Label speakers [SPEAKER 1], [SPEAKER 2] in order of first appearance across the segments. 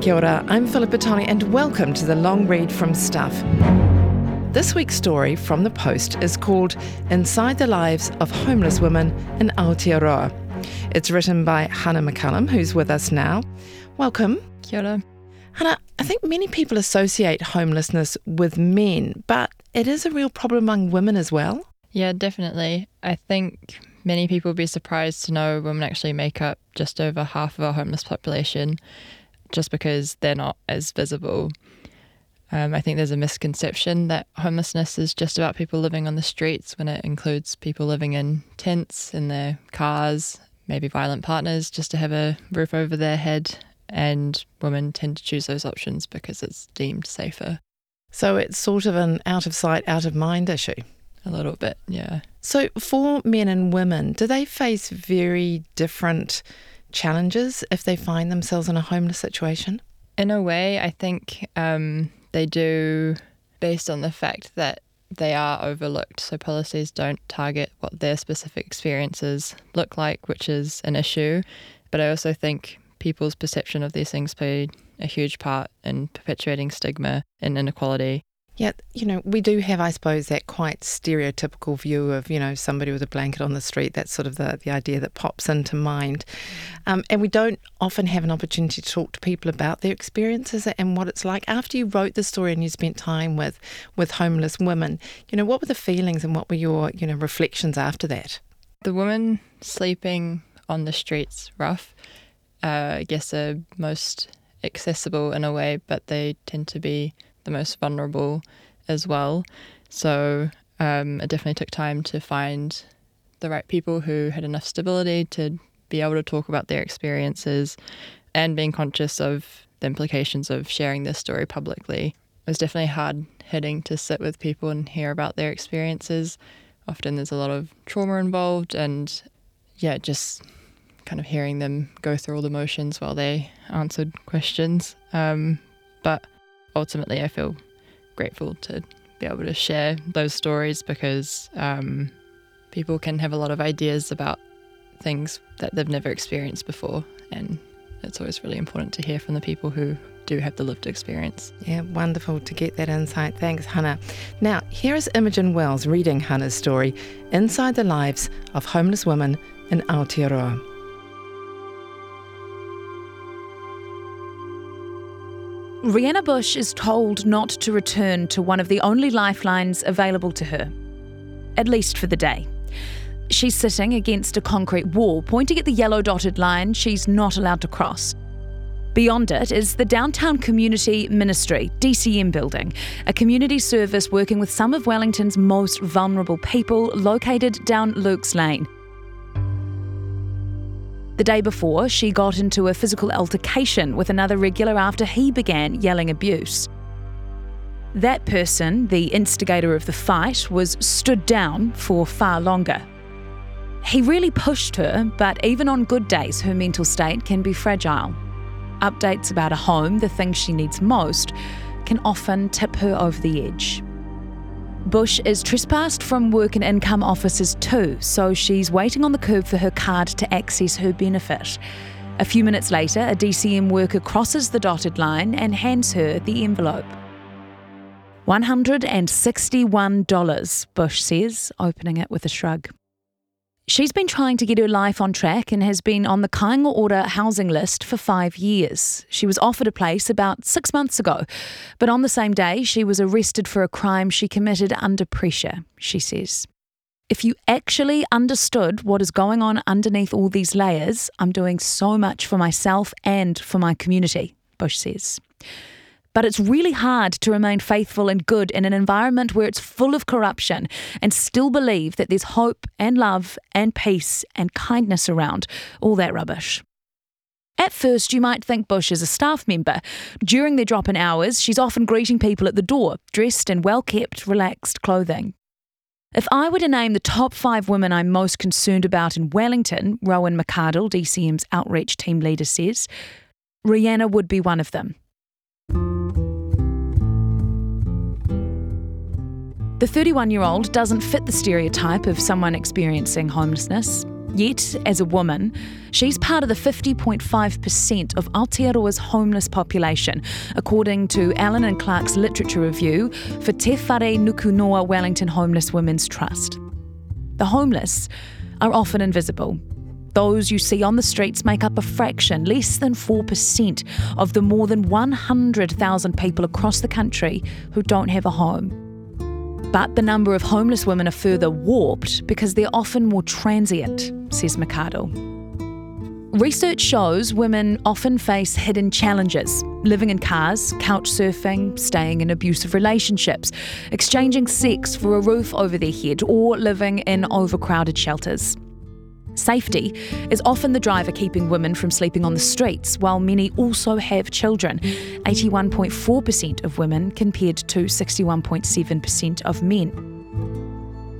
[SPEAKER 1] Kia ora, I'm Philippa Tolley, and welcome to the long read from Stuff. This week's story from the Post is called Inside the Lives of Homeless Women in Aotearoa. It's written by Hanna McCallum, who's with us now. Welcome.
[SPEAKER 2] Kia ora.
[SPEAKER 1] Hanna, I think many people associate homelessness with men, but it is a real problem among women as well.
[SPEAKER 2] Yeah, definitely. I think many people would be surprised to know women actually make up just over half of our homeless population just because they're not as visible. Um, I think there's a misconception that homelessness is just about people living on the streets when it includes people living in tents, in their cars, maybe violent partners just to have a roof over their head. And women tend to choose those options because it's deemed safer.
[SPEAKER 1] So it's sort of an out of sight, out of mind issue.
[SPEAKER 2] A little bit, yeah.
[SPEAKER 1] So for men and women, do they face very different challenges if they find themselves in a homeless situation?
[SPEAKER 2] In a way, I think um, they do based on the fact that they are overlooked. So policies don't target what their specific experiences look like, which is an issue. But I also think people's perception of these things play a huge part in perpetuating stigma and inequality.
[SPEAKER 1] Yeah, you know, we do have, I suppose, that quite stereotypical view of, you know, somebody with a blanket on the street. That's sort of the, the idea that pops into mind. Um, and we don't often have an opportunity to talk to people about their experiences and what it's like. After you wrote the story and you spent time with, with homeless women, you know, what were the feelings and what were your, you know, reflections after that?
[SPEAKER 2] The women sleeping on the streets rough, uh, I guess, are most accessible in a way, but they tend to be the most vulnerable as well. So um, it definitely took time to find the right people who had enough stability to be able to talk about their experiences and being conscious of the implications of sharing this story publicly. It was definitely hard hitting to sit with people and hear about their experiences. Often there's a lot of trauma involved, and yeah, just kind of hearing them go through all the motions while they answered questions. Um, but ultimately, I feel grateful to be able to share those stories because um, people can have a lot of ideas about things that they've never experienced before. And it's always really important to hear from the people who do have the lived experience.
[SPEAKER 1] Yeah, wonderful to get that insight. Thanks, Hanna. Now, here is Imogen Wells reading Hanna's story Inside the Lives of Homeless Women in Aotearoa.
[SPEAKER 3] Rhianna Bush is told not to return to one of the only lifelines available to her, at least for the day. She's sitting against a concrete wall, pointing at the yellow dotted line she's not allowed to cross. Beyond it is the Downtown Community Ministry, DCM building, a community service working with some of Wellington's most vulnerable people, located down Luke's Lane. The day before, she got into a physical altercation with another regular after he began yelling abuse. That person, the instigator of the fight, was stood down for far longer. He really pushed her, but even on good days, her mental state can be fragile. Updates about a home, the thing she needs most, can often tip her over the edge. Bush is trespassed from work and income offices too, so she's waiting on the curb for her card to access her benefit. A few minutes later, a DCM worker crosses the dotted line and hands her the envelope. $161, Bush says, opening it with a shrug. She's been trying to get her life on track and has been on the Kāinga Ora housing list for five years. She was offered a place about six months ago, but on the same day, she was arrested for a crime she committed under pressure, she says. If you actually understood what is going on underneath all these layers, I'm doing so much for myself and for my community, Bush says. But it's really hard to remain faithful and good in an environment where it's full of corruption and still believe that there's hope and love and peace and kindness around. All that rubbish. At first, you might think Bush is a staff member. During their drop in hours, she's often greeting people at the door, dressed in well kept, relaxed clothing. If I were to name the top five women I'm most concerned about in Wellington, Rowan McArdle, DCM's outreach team leader, says, Rihanna would be one of them. The 31 year old doesn't fit the stereotype of someone experiencing homelessness. Yet, as a woman, she's part of the 50.5% of Aotearoa's homeless population, according to Allen and Clarke's literature review for Te Whare Nukunoa Wellington Homeless Women's Trust. The homeless are often invisible. Those you see on the streets make up a fraction, less than 4%, of the more than 100,000 people across the country who don't have a home. But the number of homeless women are further warped because they're often more transient, says McArdle. Research shows women often face hidden challenges living in cars, couch surfing, staying in abusive relationships, exchanging sex for a roof over their head, or living in overcrowded shelters. Safety is often the driver keeping women from sleeping on the streets, while many also have children 81.4% of women compared to 61.7% of men.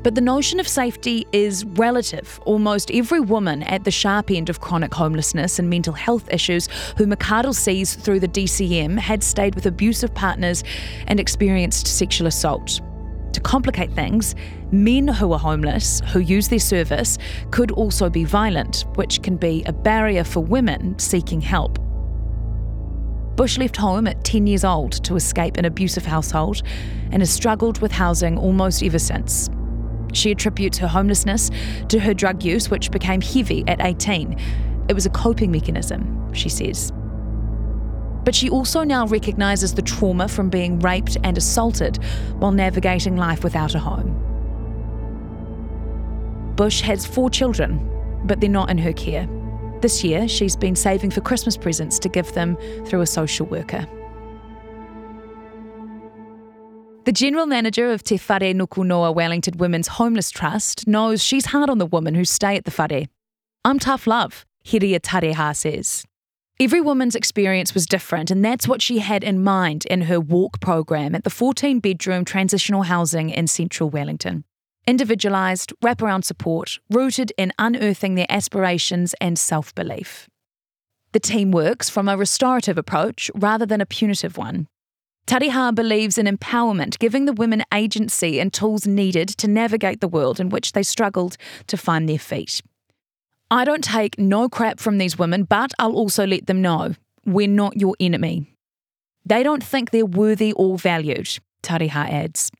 [SPEAKER 3] But the notion of safety is relative. Almost every woman at the sharp end of chronic homelessness and mental health issues who McArdle sees through the DCM had stayed with abusive partners and experienced sexual assault. To complicate things, men who are homeless, who use their service, could also be violent, which can be a barrier for women seeking help. Bush left home at 10 years old to escape an abusive household and has struggled with housing almost ever since. She attributes her homelessness to her drug use, which became heavy at 18. It was a coping mechanism, she says. But she also now recognises the trauma from being raped and assaulted while navigating life without a home. Bush has four children, but they're not in her care. This year, she's been saving for Christmas presents to give them through a social worker. The general manager of Te Whare Nukunoa Wellington Women's Homeless Trust knows she's hard on the women who stay at the whare. I'm tough love, Hiria Tareha says. Every woman's experience was different, and that's what she had in mind in her walk program at the 14 bedroom transitional housing in central Wellington. Individualised, wraparound support rooted in unearthing their aspirations and self belief. The team works from a restorative approach rather than a punitive one. Tareha believes in empowerment, giving the women agency and tools needed to navigate the world in which they struggled to find their feet. I don't take no crap from these women, but I'll also let them know we're not your enemy. They don't think they're worthy or valued, Tareha adds.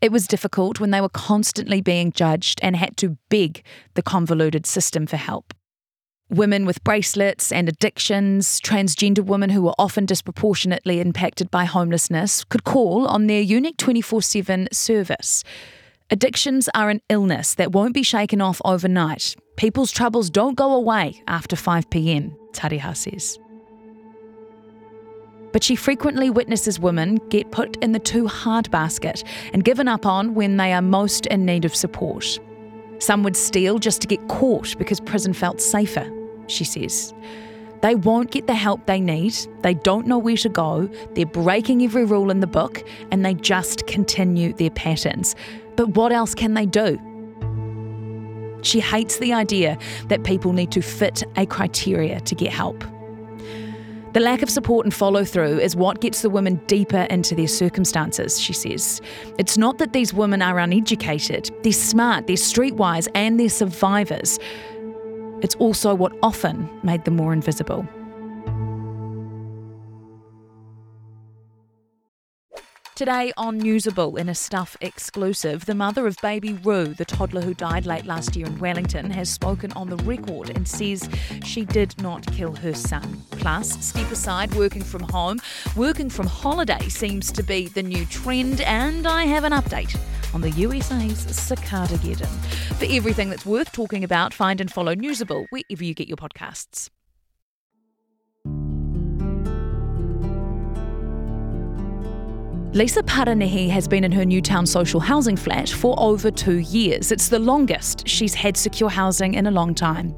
[SPEAKER 3] It was difficult when they were constantly being judged and had to beg the convoluted system for help. Women with bracelets and addictions, transgender women who were often disproportionately impacted by homelessness, could call on their unique 24 7 service. Addictions are an illness that won't be shaken off overnight. People's troubles don't go away after 5 pm, Tareha says. But she frequently witnesses women get put in the too hard basket and given up on when they are most in need of support. Some would steal just to get caught because prison felt safer, she says. They won't get the help they need, they don't know where to go, they're breaking every rule in the book, and they just continue their patterns. But what else can they do? She hates the idea that people need to fit a criteria to get help. The lack of support and follow through is what gets the women deeper into their circumstances, she says. It's not that these women are uneducated, they're smart, they're streetwise, and they're survivors. It's also what often made them more invisible. Today on Newsable, in a Stuff exclusive, the mother of baby Rue, the toddler who died late last year in Wellington, has spoken on the record and says she did not kill her son. Plus, step aside working from home. Working from holiday seems to be the new trend, and I have an update on the USA's Cicada Geddon. For everything that's worth talking about, find and follow Newsable wherever you get your podcasts. Lisa Paranihi has been in her Newtown social housing flat for over two years. It's the longest she's had secure housing in a long time.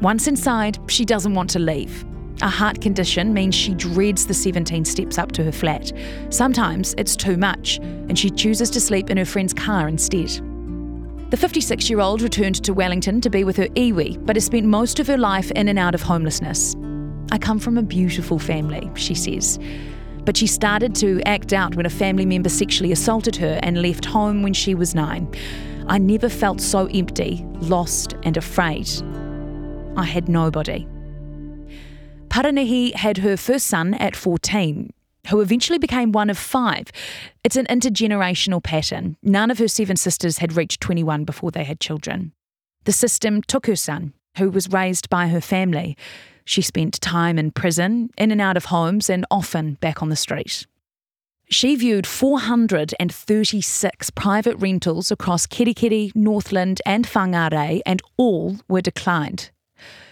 [SPEAKER 3] Once inside, she doesn't want to leave. A heart condition means she dreads the 17 steps up to her flat. Sometimes it's too much, and she chooses to sleep in her friend's car instead. The 56 year old returned to Wellington to be with her iwi, but has spent most of her life in and out of homelessness. I come from a beautiful family, she says but she started to act out when a family member sexually assaulted her and left home when she was nine. I never felt so empty, lost, and afraid. I had nobody. Paranihi had her first son at 14, who eventually became one of five. It's an intergenerational pattern. None of her seven sisters had reached 21 before they had children. The system took her son, who was raised by her family. She spent time in prison, in and out of homes, and often back on the street. She viewed 436 private rentals across Kerikeri, Northland, and Whangarei, and all were declined.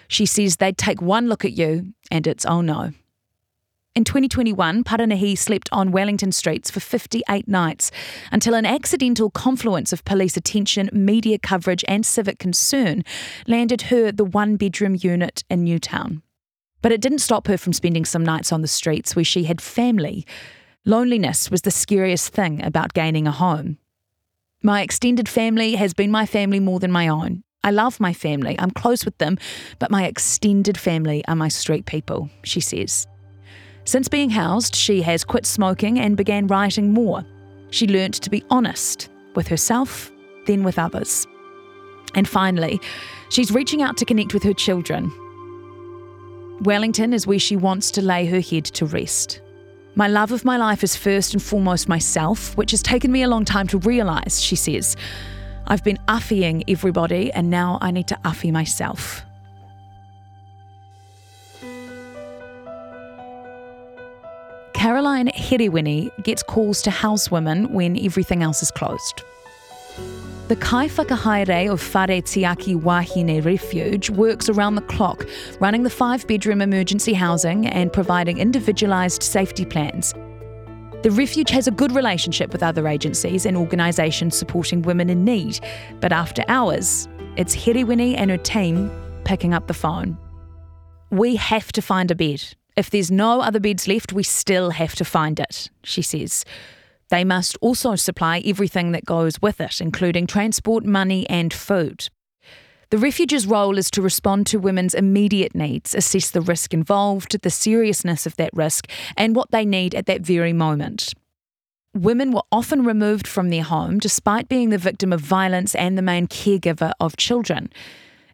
[SPEAKER 3] She says they'd take one look at you, and it's oh no. In 2021, Paranihi slept on Wellington streets for 58 nights until an accidental confluence of police attention, media coverage, and civic concern landed her the one bedroom unit in Newtown. But it didn't stop her from spending some nights on the streets where she had family. Loneliness was the scariest thing about gaining a home. My extended family has been my family more than my own. I love my family, I'm close with them, but my extended family are my street people, she says. Since being housed, she has quit smoking and began writing more. She learnt to be honest with herself, then with others. And finally, she's reaching out to connect with her children. Wellington is where she wants to lay her head to rest. My love of my life is first and foremost myself, which has taken me a long time to realise, she says. I've been uffying everybody, and now I need to uffy myself. Caroline Herewini gets calls to house women when everything else is closed. The Kai Whakahaere of Whare Tiaki Wahine Refuge works around the clock, running the five bedroom emergency housing and providing individualised safety plans. The refuge has a good relationship with other agencies and organisations supporting women in need, but after hours, it's Herewini and her team picking up the phone. We have to find a bed, if there's no other beds left, we still have to find it, she says. They must also supply everything that goes with it, including transport, money, and food. The refuge's role is to respond to women's immediate needs, assess the risk involved, the seriousness of that risk, and what they need at that very moment. Women were often removed from their home despite being the victim of violence and the main caregiver of children.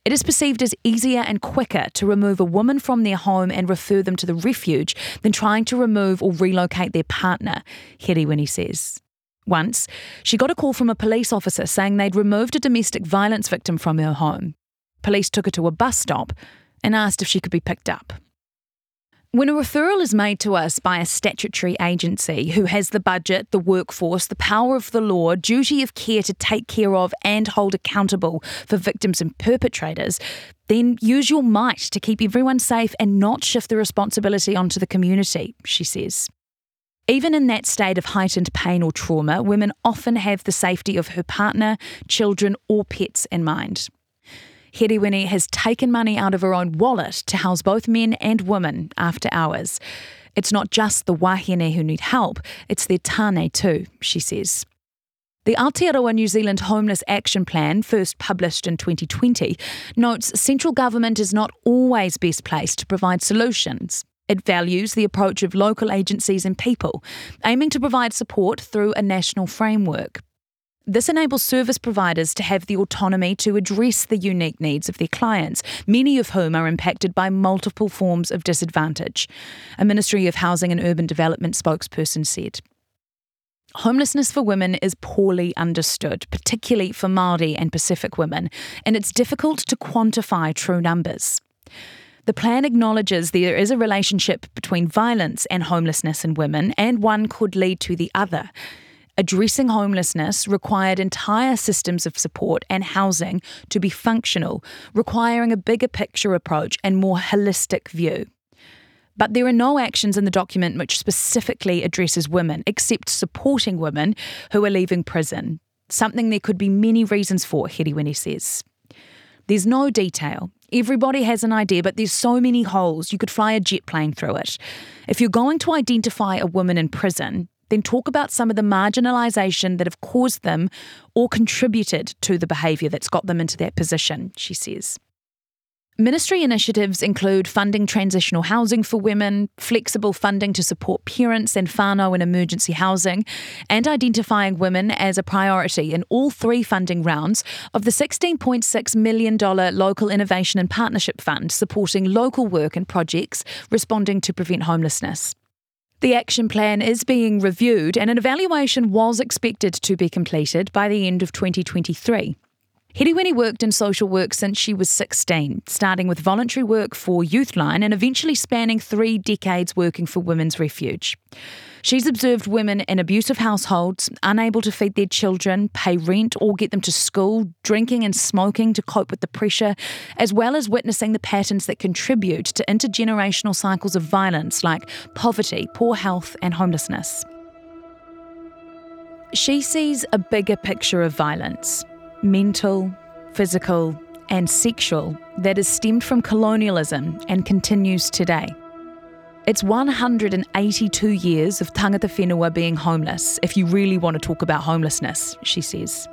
[SPEAKER 3] It is perceived as easier and quicker to remove a woman from their home and refer them to the refuge than trying to remove or relocate their partner, Herewini says. Once, she got a call from a police officer saying they'd removed a domestic violence victim from her home. Police took her to a bus stop and asked if she could be picked up. When a referral is made to us by a statutory agency who has the budget, the workforce, the power of the law, duty of care to take care of and hold accountable for victims and perpetrators, then use your might to keep everyone safe and not shift the responsibility onto the community, she says. Even in that state of heightened pain or trauma, women often have the safety of her partner, children, or pets in mind. Herewini has taken money out of her own wallet to house both men and women after hours. It's not just the wahine who need help, it's their tane too, she says. The Aotearoa New Zealand Homeless Action Plan, first published in 2020, notes central government is not always best placed to provide solutions. It values the approach of local agencies and people, aiming to provide support through a national framework. This enables service providers to have the autonomy to address the unique needs of their clients, many of whom are impacted by multiple forms of disadvantage, a Ministry of Housing and Urban Development spokesperson said. Homelessness for women is poorly understood, particularly for Māori and Pacific women, and it's difficult to quantify true numbers. The plan acknowledges there is a relationship between violence and homelessness in women, and one could lead to the other addressing homelessness required entire systems of support and housing to be functional, requiring a bigger picture approach and more holistic view. But there are no actions in the document which specifically addresses women, except supporting women who are leaving prison, something there could be many reasons for, Herewini says. There's no detail. Everybody has an idea, but there's so many holes, you could fly a jet plane through it. If you're going to identify a woman in prison, then talk about some of the marginalisation that have caused them or contributed to the behaviour that's got them into that position, she says. Ministry initiatives include funding transitional housing for women, flexible funding to support parents and whānau in emergency housing, and identifying women as a priority in all three funding rounds of the $16.6 million Local Innovation and Partnership Fund supporting local work and projects responding to prevent homelessness. The action plan is being reviewed, and an evaluation was expected to be completed by the end of 2023. Herewini worked in social work since she was 16, starting with voluntary work for Youthline and eventually spanning three decades working for Women's Refuge. She's observed women in abusive households, unable to feed their children, pay rent, or get them to school, drinking and smoking to cope with the pressure, as well as witnessing the patterns that contribute to intergenerational cycles of violence like poverty, poor health, and homelessness. She sees a bigger picture of violence mental, physical, and sexual that is stemmed from colonialism and continues today. It's 182 years of tangata whenua being homeless, if you really want to talk about homelessness, she says.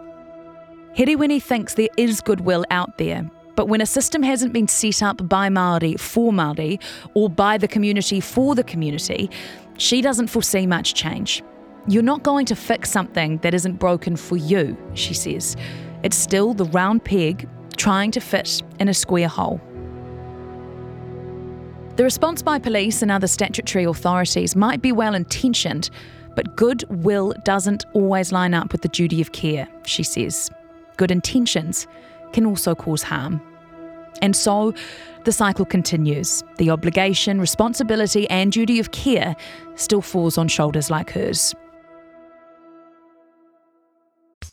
[SPEAKER 3] Herewini thinks there is goodwill out there, but when a system hasn't been set up by Māori for Māori or by the community for the community, she doesn't foresee much change. You're not going to fix something that isn't broken for you, she says. It's still the round peg trying to fit in a square hole. The response by police and other statutory authorities might be well intentioned, but goodwill doesn't always line up with the duty of care, she says. Good intentions can also cause harm. And so the cycle continues. The obligation, responsibility, and duty of care still falls on shoulders like hers.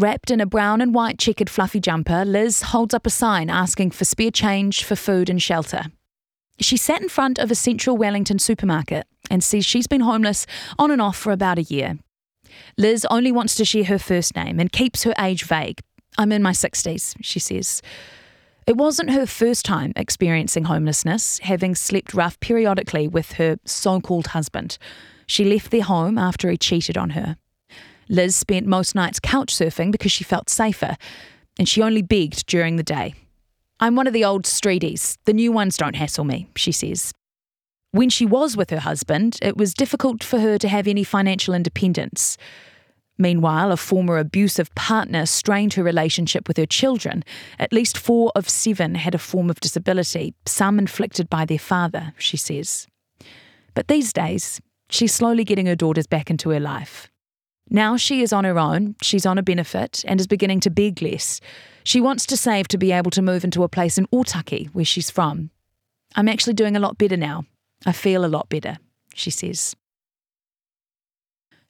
[SPEAKER 3] Wrapped in a brown and white checkered fluffy jumper, Liz holds up a sign asking for spare change for food and shelter. She sat in front of a central Wellington supermarket and says she's been homeless on and off for about a year. Liz only wants to share her first name and keeps her age vague. I'm in my 60s, she says. It wasn't her first time experiencing homelessness, having slept rough periodically with her so called husband. She left their home after he cheated on her. Liz spent most nights couch surfing because she felt safer, and she only begged during the day. I'm one of the old streeties. The new ones don't hassle me, she says. When she was with her husband, it was difficult for her to have any financial independence. Meanwhile, a former abusive partner strained her relationship with her children. At least four of seven had a form of disability, some inflicted by their father, she says. But these days, she's slowly getting her daughters back into her life. Now she is on her own, she's on a benefit, and is beginning to beg less. She wants to save to be able to move into a place in Otaki, where she's from. I'm actually doing a lot better now. I feel a lot better, she says.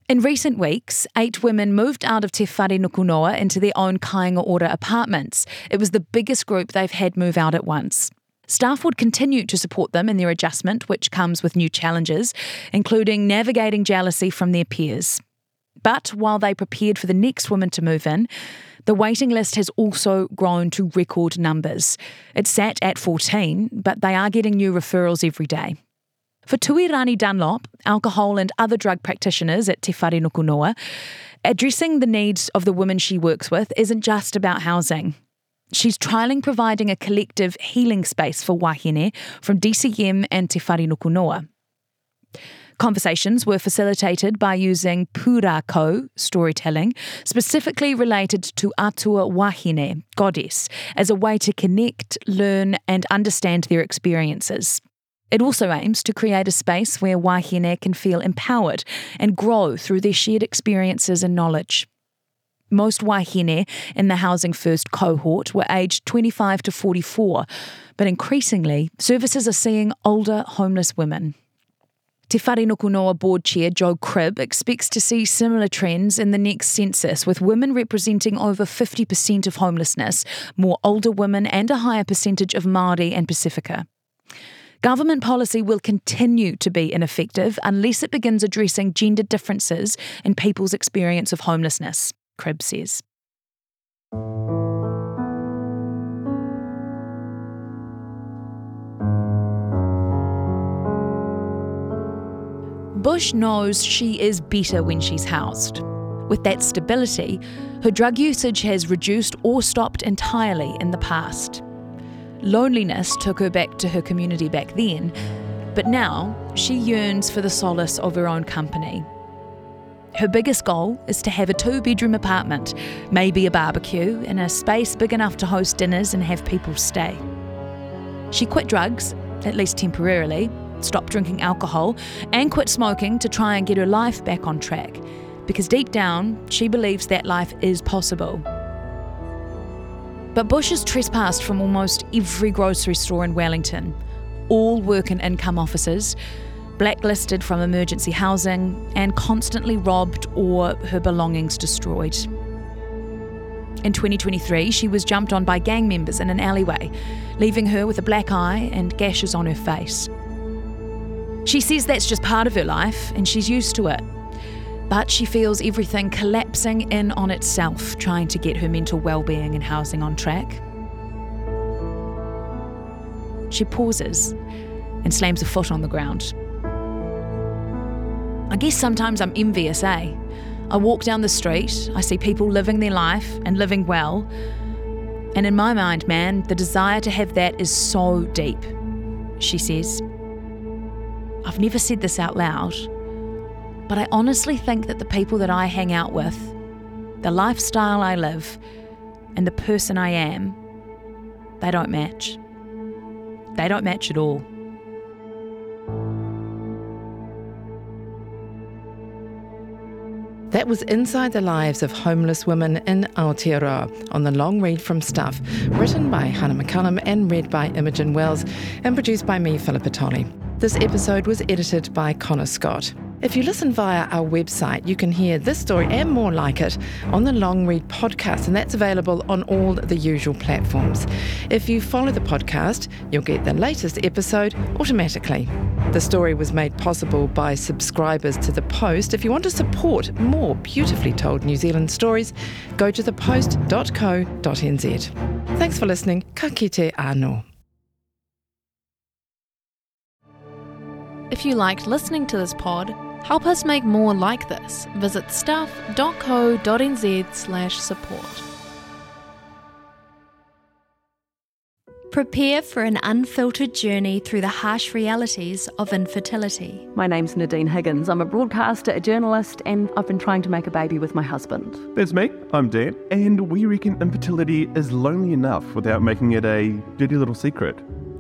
[SPEAKER 3] In recent weeks, eight women moved out of Te Whare Nukunoa into their own Kāinga Ora apartments. It was the biggest group they've had move out at once. Staff would continue to support them in their adjustment, which comes with new challenges, including navigating jealousy from their peers. But while they prepared for the next woman to move in, the waiting list has also grown to record numbers. It sat at 14, but they are getting new referrals every day. For Tuirani Dunlop, alcohol and other drug practitioners at Te Whare Nukunoa, addressing the needs of the women she works with isn't just about housing. She's trialling providing a collective healing space for wahine from DCM and Te Whare Nukunoa. Conversations were facilitated by using pūrākau storytelling, specifically related to Atua Wahine, goddess, as a way to connect, learn, and understand their experiences. It also aims to create a space where wahine can feel empowered and grow through their shared experiences and knowledge. Most wahine in the Housing First cohort were aged 25 to 44, but increasingly, services are seeing older homeless women. Te Whare Board Chair Jo Cribb expects to see similar trends in the next census, with women representing over 50% of homelessness, more older women, and a higher percentage of Māori and Pacifica. Government policy will continue to be ineffective unless it begins addressing gender differences in people's experience of homelessness. Cribb says. Bush knows she is better when she's housed. With that stability, her drug usage has reduced or stopped entirely in the past. Loneliness took her back to her community back then, but now she yearns for the solace of her own company her biggest goal is to have a two bedroom apartment, maybe a barbecue, and a space big enough to host dinners and have people stay. She quit drugs, at least temporarily, stopped drinking alcohol, and quit smoking to try and get her life back on track, because deep down, she believes that life is possible. But Bush has trespassed from almost every grocery store in Wellington, all work and income offices blacklisted from emergency housing, and constantly robbed or her belongings destroyed. In 2023, she was jumped on by gang members in an alleyway, leaving her with a black eye and gashes on her face. She says that's just part of her life and she's used to it. But she feels everything collapsing in on itself, trying to get her mental well-being and housing on track. She pauses and slams a foot on the ground. I guess sometimes I'm envious, eh? I walk down the street, I see people living their life and living well. And in my mind, man, the desire to have that is so deep, she says. I've never said this out loud, but I honestly think that the people that I hang out with, the lifestyle I live, and the person I am, they don't match. They don't match at all.
[SPEAKER 1] That was Inside the Lives of Homeless Women in Aotearoa on the long read from Stuff, written by Hanna McCallum and read by Imogen Wells, and produced by me, Philippa Tolley. This episode was edited by Connor Scott. If you listen via our website, you can hear this story and more like it on the Long Read podcast, and that's available on all the usual platforms. If you follow the podcast, you'll get the latest episode automatically. The story was made possible by subscribers to The Post. If you want to support more beautifully told New Zealand stories, go to thepost.co.nz. Thanks for listening. Ka kite anō.
[SPEAKER 4] If you liked listening to this pod, help us make more like this. Visit stuff.co.nz slash support.
[SPEAKER 5] Prepare for an unfiltered journey through the harsh realities of infertility.
[SPEAKER 6] My name's Nadine Higgins. I'm a broadcaster, a journalist, and I've been trying to make a baby with my husband.
[SPEAKER 7] That's me. I'm Dan, and we reckon infertility is lonely enough without making it a dirty little secret.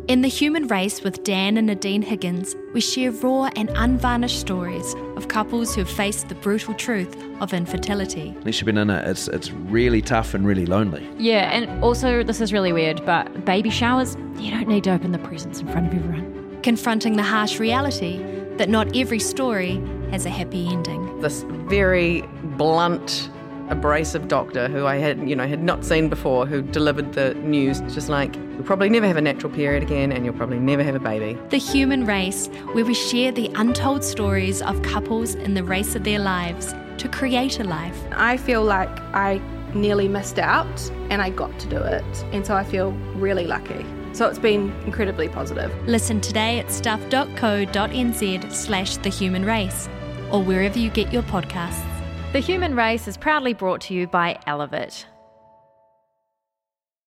[SPEAKER 5] In The Human Race with Dan and Nadine Higgins, we share raw and unvarnished stories of couples who have faced the brutal truth of infertility.
[SPEAKER 8] Unless you've been in it, it's, it's really tough and really lonely.
[SPEAKER 9] Yeah, and also, this is really weird, but baby showers, you don't need to open the presents in front of everyone.
[SPEAKER 5] Confronting the harsh reality that not every story has a happy ending.
[SPEAKER 10] This very blunt abrasive doctor who I had, you know, had not seen before, who delivered the news, just like, you'll probably never have a natural period again and you'll probably never have a baby.
[SPEAKER 5] The Human Race, where we share the untold stories of couples in the race of their lives to create a life.
[SPEAKER 11] I feel like I nearly missed out and I got to do it. And so I feel really lucky. So it's been incredibly positive.
[SPEAKER 5] Listen today at stuff.co.nz slash the human race or wherever you get your podcasts.
[SPEAKER 9] The Human Race is proudly brought to you by Elevate.